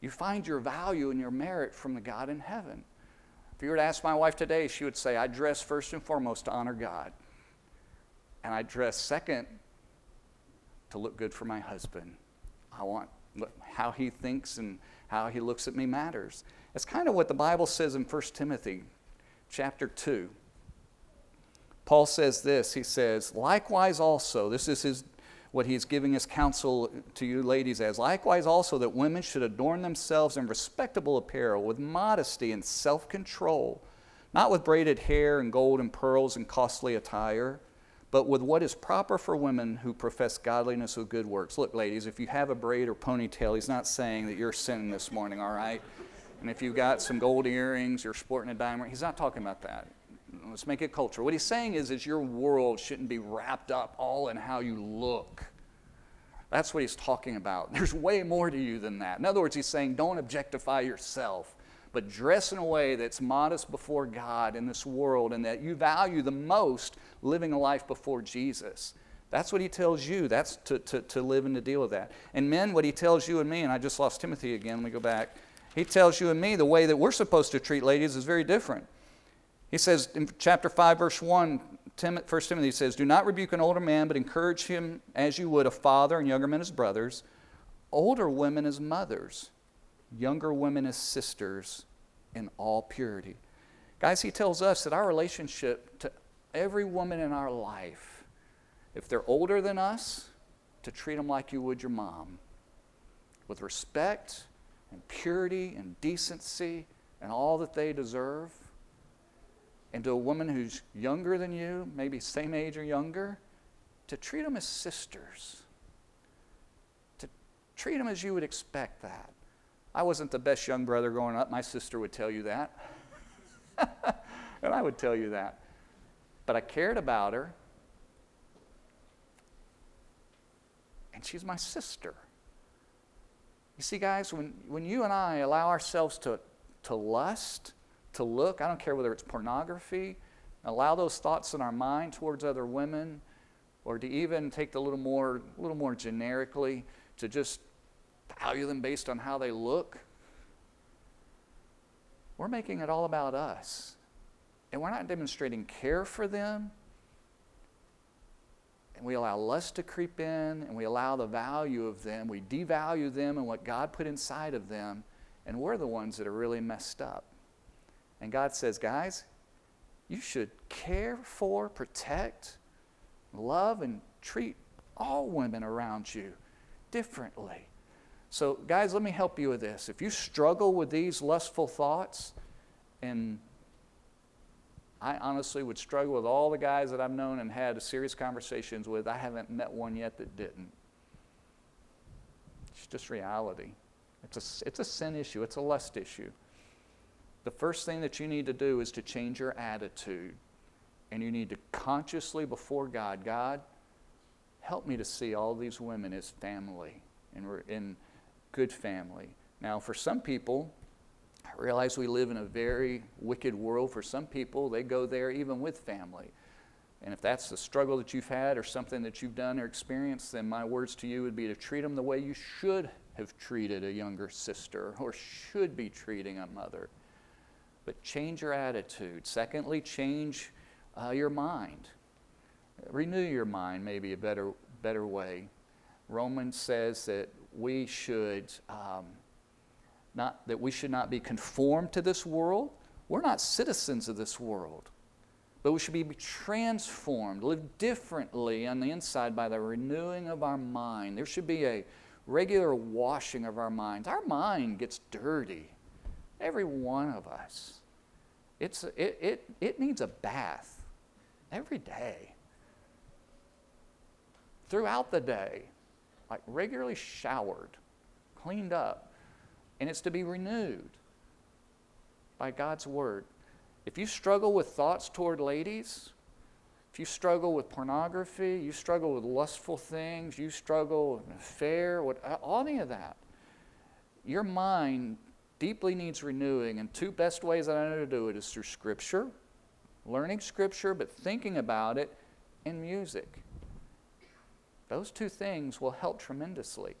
You find your value and your merit from the God in heaven. If you were to ask my wife today, she would say, I dress first and foremost to honor God. And I dress second to look good for my husband. I want how he thinks and how he looks at me matters. It's kind of what the Bible says in 1 Timothy chapter 2. Paul says this he says, likewise also, this is his, what he's giving his counsel to you ladies as, likewise also that women should adorn themselves in respectable apparel with modesty and self control, not with braided hair and gold and pearls and costly attire, but with what is proper for women who profess godliness with good works. Look, ladies, if you have a braid or ponytail, he's not saying that you're sinning this morning, all right? And if you've got some gold earrings, you're sporting a diamond, he's not talking about that. Let's make it culture. What he's saying is, is your world shouldn't be wrapped up all in how you look. That's what he's talking about. There's way more to you than that. In other words, he's saying, don't objectify yourself, but dress in a way that's modest before God in this world and that you value the most living a life before Jesus. That's what he tells you. That's to, to, to live and to deal with that. And men, what he tells you and me, and I just lost Timothy again, let me go back. He tells you and me the way that we're supposed to treat ladies is very different. He says in chapter 5, verse 1, 1 Timothy says, Do not rebuke an older man, but encourage him as you would a father, and younger men as brothers, older women as mothers, younger women as sisters, in all purity. Guys, he tells us that our relationship to every woman in our life, if they're older than us, to treat them like you would your mom, with respect and purity and decency and all that they deserve and to a woman who's younger than you, maybe same age or younger, to treat them as sisters. To treat them as you would expect that. I wasn't the best young brother growing up. My sister would tell you that. and I would tell you that. But I cared about her. And she's my sister. You see, guys, when, when you and I allow ourselves to, to lust, to look, I don't care whether it's pornography, allow those thoughts in our mind towards other women, or to even take the little more, a little more generically, to just value them based on how they look. We're making it all about us. And we're not demonstrating care for them. And we allow lust to creep in, and we allow the value of them. We devalue them and what God put inside of them, and we're the ones that are really messed up. And God says, guys, you should care for, protect, love, and treat all women around you differently. So, guys, let me help you with this. If you struggle with these lustful thoughts, and I honestly would struggle with all the guys that I've known and had serious conversations with, I haven't met one yet that didn't. It's just reality. It's a, it's a sin issue, it's a lust issue. The first thing that you need to do is to change your attitude. And you need to consciously, before God, God, help me to see all these women as family and we're in good family. Now, for some people, I realize we live in a very wicked world. For some people, they go there even with family. And if that's the struggle that you've had or something that you've done or experienced, then my words to you would be to treat them the way you should have treated a younger sister or should be treating a mother. But change your attitude. Secondly, change uh, your mind. Renew your mind, maybe a better, better way. Romans says that we should um, not that we should not be conformed to this world. We're not citizens of this world, but we should be transformed, live differently on the inside by the renewing of our mind. There should be a regular washing of our minds. Our mind gets dirty, every one of us. It's, it, it, it needs a bath every day. Throughout the day, like regularly showered, cleaned up, and it's to be renewed by God's Word. If you struggle with thoughts toward ladies, if you struggle with pornography, you struggle with lustful things, you struggle with affair, what, all any of that, your mind deeply needs renewing. And two best ways that I know to do it is through Scripture, learning Scripture, but thinking about it, and music. Those two things will help tremendously.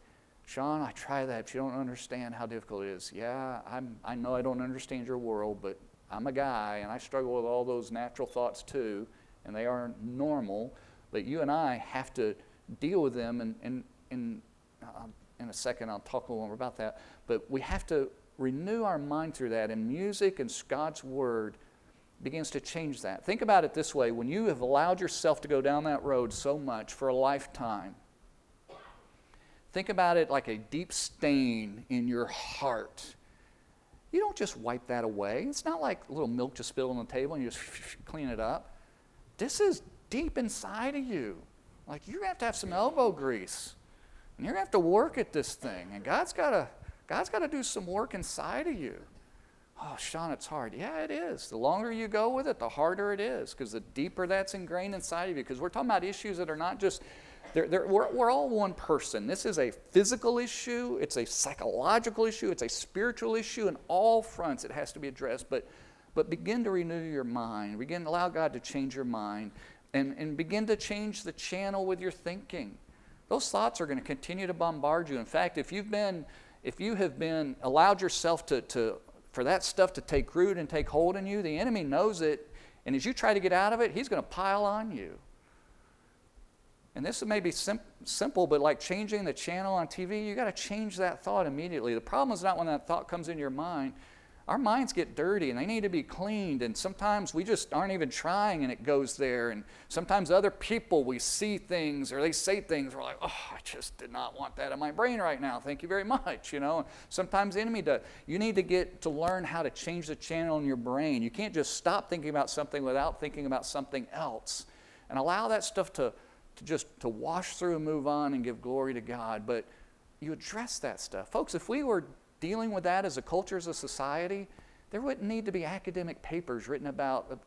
Sean, I try that, but you don't understand how difficult it is. Yeah, I'm, I know I don't understand your world, but I'm a guy and I struggle with all those natural thoughts too, and they are normal. But you and I have to deal with them, and, and, and uh, in a second I'll talk a little more about that. But we have to renew our mind through that, and music and God's Word begins to change that. Think about it this way when you have allowed yourself to go down that road so much for a lifetime, think about it like a deep stain in your heart. You don't just wipe that away. It's not like a little milk just spilled on the table and you just clean it up. This is deep inside of you. Like you're gonna have to have some elbow grease. And you're gonna have to work at this thing. And God's gotta God's gotta do some work inside of you. Oh, Sean, it's hard. Yeah, it is. The longer you go with it, the harder it is because the deeper that's ingrained inside of you. Because we're talking about issues that are not just, they're, they're, we're, we're all one person. This is a physical issue, it's a psychological issue, it's a spiritual issue. In all fronts, it has to be addressed. But, but begin to renew your mind, begin to allow God to change your mind, and, and begin to change the channel with your thinking. Those thoughts are going to continue to bombard you. In fact, if you've been, if you have been allowed yourself to, to for that stuff to take root and take hold in you, the enemy knows it. And as you try to get out of it, he's going to pile on you. And this may be sim- simple, but like changing the channel on TV, you got to change that thought immediately. The problem is not when that thought comes in your mind, our minds get dirty and they need to be cleaned. And sometimes we just aren't even trying and it goes there. And sometimes other people, we see things or they say things, we're like, oh, I just did not want that in my brain right now. Thank you very much. You know, sometimes the enemy does. You need to get to learn how to change the channel in your brain. You can't just stop thinking about something without thinking about something else. And allow that stuff to, to just to wash through and move on and give glory to God. But you address that stuff. Folks, if we were dealing with that as a culture, as a society, there wouldn't need to be academic papers written about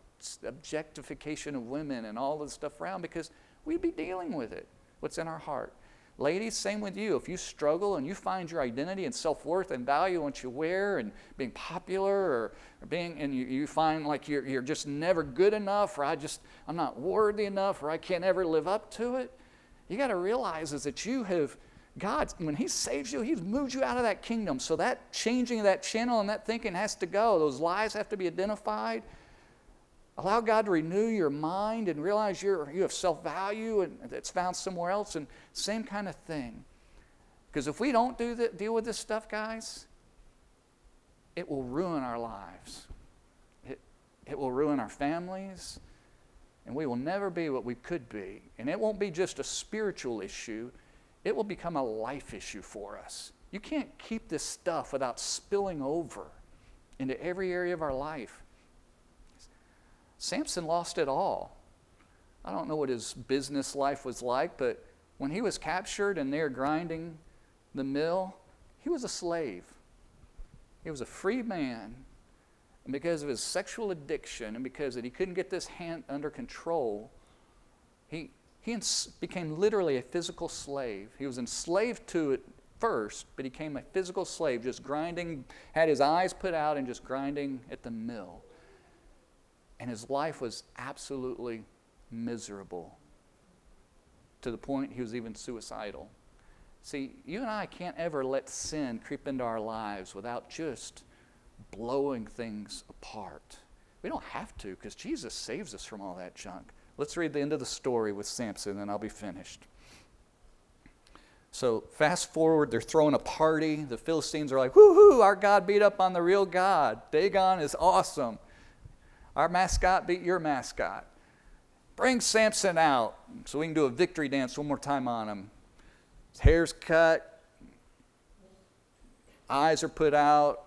objectification of women and all this stuff around because we'd be dealing with it, what's in our heart. Ladies, same with you. If you struggle and you find your identity and self worth and value in what you wear and being popular or, or being, and you, you find like you're, you're just never good enough or I just, I'm not worthy enough or I can't ever live up to it, you got to realize is that you have God, when He saves you, He's moved you out of that kingdom. So that changing of that channel and that thinking has to go. Those lies have to be identified. Allow God to renew your mind and realize you're, you have self value and it's found somewhere else. And same kind of thing. Because if we don't do that, deal with this stuff, guys, it will ruin our lives. It, it will ruin our families. And we will never be what we could be. And it won't be just a spiritual issue it will become a life issue for us. You can't keep this stuff without spilling over into every area of our life. Samson lost it all. I don't know what his business life was like, but when he was captured and they're grinding the mill, he was a slave. He was a free man. And because of his sexual addiction and because that he couldn't get this hand under control, he, he became literally a physical slave. He was enslaved to it first, but he became a physical slave, just grinding, had his eyes put out and just grinding at the mill. And his life was absolutely miserable to the point he was even suicidal. See, you and I can't ever let sin creep into our lives without just blowing things apart. We don't have to because Jesus saves us from all that junk. Let's read the end of the story with Samson and I'll be finished. So, fast forward, they're throwing a party. The Philistines are like, woohoo, our God beat up on the real God. Dagon is awesome. Our mascot beat your mascot. Bring Samson out so we can do a victory dance one more time on him. His hair's cut, eyes are put out,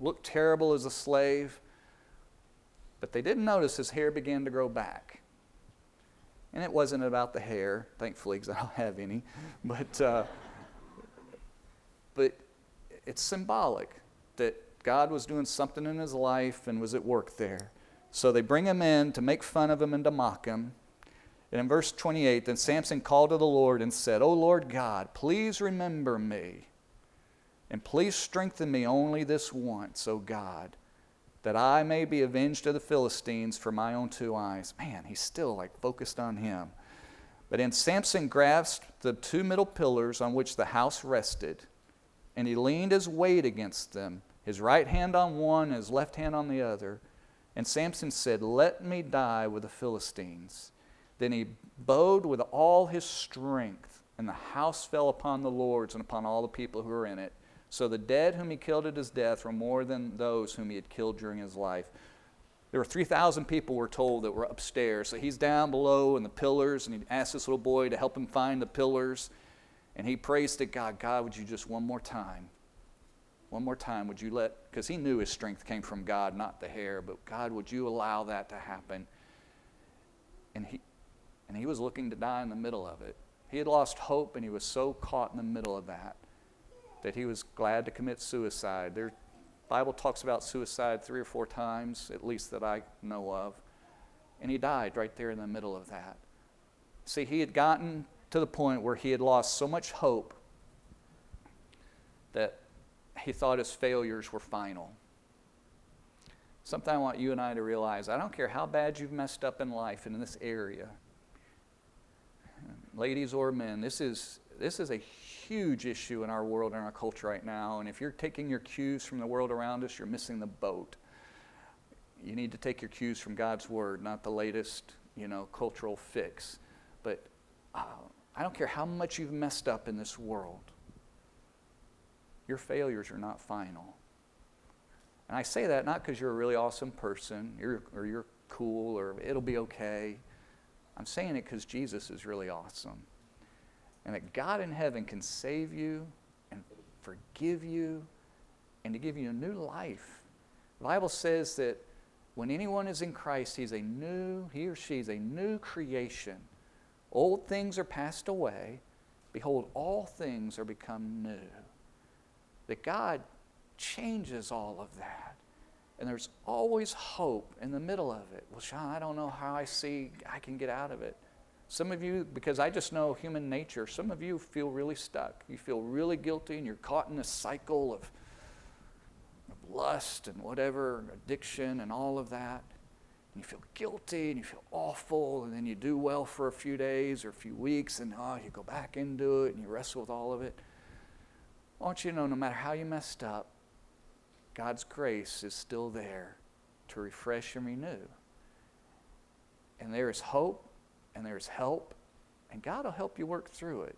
looked terrible as a slave. But they didn't notice his hair began to grow back. And it wasn't about the hair, thankfully, because I don't have any. But, uh, but it's symbolic that God was doing something in his life and was at work there. So they bring him in to make fun of him and to mock him. And in verse 28, then Samson called to the Lord and said, O Lord God, please remember me, and please strengthen me only this once, O God, that I may be avenged of the Philistines for my own two eyes. Man, he's still like focused on him. But then Samson grasped the two middle pillars on which the house rested, and he leaned his weight against them, his right hand on one, his left hand on the other. And Samson said, Let me die with the Philistines. Then he bowed with all his strength, and the house fell upon the lords and upon all the people who were in it. So the dead whom he killed at his death were more than those whom he had killed during his life. There were 3,000 people, we're told, that were upstairs. So he's down below in the pillars, and he asked this little boy to help him find the pillars. And he prays to God, God, would you just one more time one more time, would you let, because he knew his strength came from God, not the hair, but God, would you allow that to happen? And he, and he was looking to die in the middle of it. He had lost hope, and he was so caught in the middle of that that he was glad to commit suicide. The Bible talks about suicide three or four times, at least that I know of. And he died right there in the middle of that. See, he had gotten to the point where he had lost so much hope that he thought his failures were final. Something I want you and I to realize I don't care how bad you've messed up in life and in this area, ladies or men, this is, this is a huge issue in our world and our culture right now. And if you're taking your cues from the world around us, you're missing the boat. You need to take your cues from God's Word, not the latest, you know, cultural fix. But uh, I don't care how much you've messed up in this world your failures are not final. And I say that not because you're a really awesome person you're, or you're cool or it'll be okay. I'm saying it because Jesus is really awesome. And that God in heaven can save you and forgive you and to give you a new life. The Bible says that when anyone is in Christ, he's a new, he or she is a new creation. Old things are passed away. Behold, all things are become new that God changes all of that. And there's always hope in the middle of it. Well, Sean, I don't know how I see I can get out of it. Some of you, because I just know human nature, some of you feel really stuck. You feel really guilty and you're caught in this cycle of, of lust and whatever, addiction and all of that. And you feel guilty and you feel awful, and then you do well for a few days or a few weeks, and oh, you go back into it and you wrestle with all of it. I want you to know no matter how you messed up, God's grace is still there to refresh and renew. And there is hope and there is help, and God will help you work through it.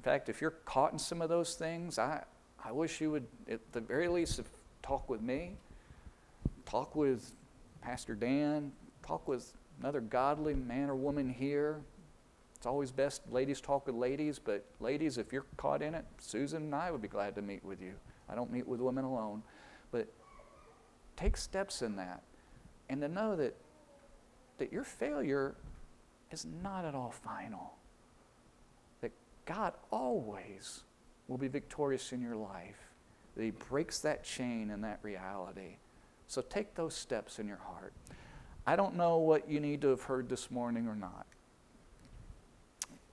In fact, if you're caught in some of those things, I, I wish you would, at the very least, talk with me, talk with Pastor Dan, talk with another godly man or woman here, It's always best ladies talk with ladies, but ladies, if you're caught in it, Susan and I would be glad to meet with you. I don't meet with women alone. But take steps in that. And to know that, that your failure is not at all final. That God always will be victorious in your life. That He breaks that chain and that reality. So take those steps in your heart. I don't know what you need to have heard this morning or not.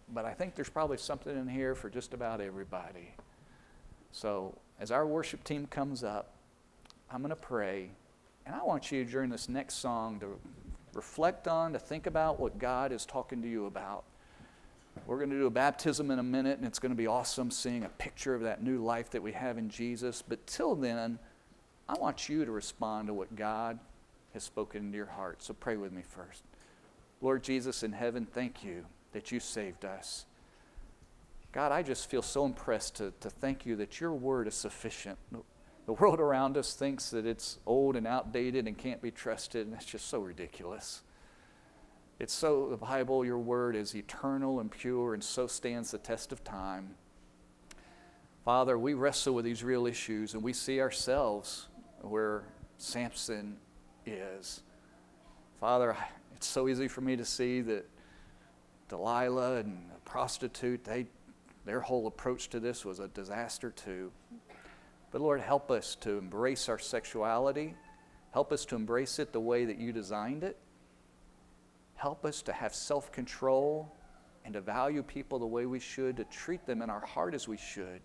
But I think there's probably something in here for just about everybody. So as our worship team comes up, I'm going to pray. And I want you during this next song to reflect on, to think about what God is talking to you about. We're going to do a baptism in a minute, and it's going to be awesome seeing a picture of that new life that we have in Jesus. But till then, I want you to respond to what God has spoken into your heart. So pray with me first. Lord Jesus in heaven, thank you that you saved us. God, I just feel so impressed to, to thank you that your word is sufficient. The world around us thinks that it's old and outdated and can't be trusted, and that's just so ridiculous. It's so, the Bible, your word, is eternal and pure, and so stands the test of time. Father, we wrestle with these real issues, and we see ourselves where Samson is. Father, it's so easy for me to see that Delilah and the prostitute, they, their whole approach to this was a disaster too. But Lord, help us to embrace our sexuality. Help us to embrace it the way that you designed it. Help us to have self control and to value people the way we should, to treat them in our heart as we should.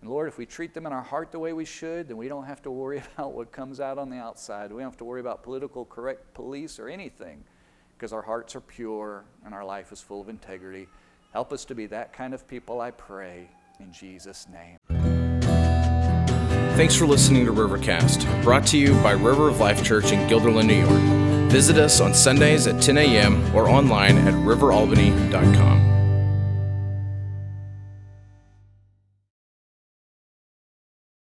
And Lord, if we treat them in our heart the way we should, then we don't have to worry about what comes out on the outside. We don't have to worry about political correct police or anything because our hearts are pure and our life is full of integrity. Help us to be that kind of people, I pray, in Jesus' name. Thanks for listening to Rivercast, brought to you by River of Life Church in Guilderland, New York. Visit us on Sundays at 10 a.m. or online at riveralbany.com.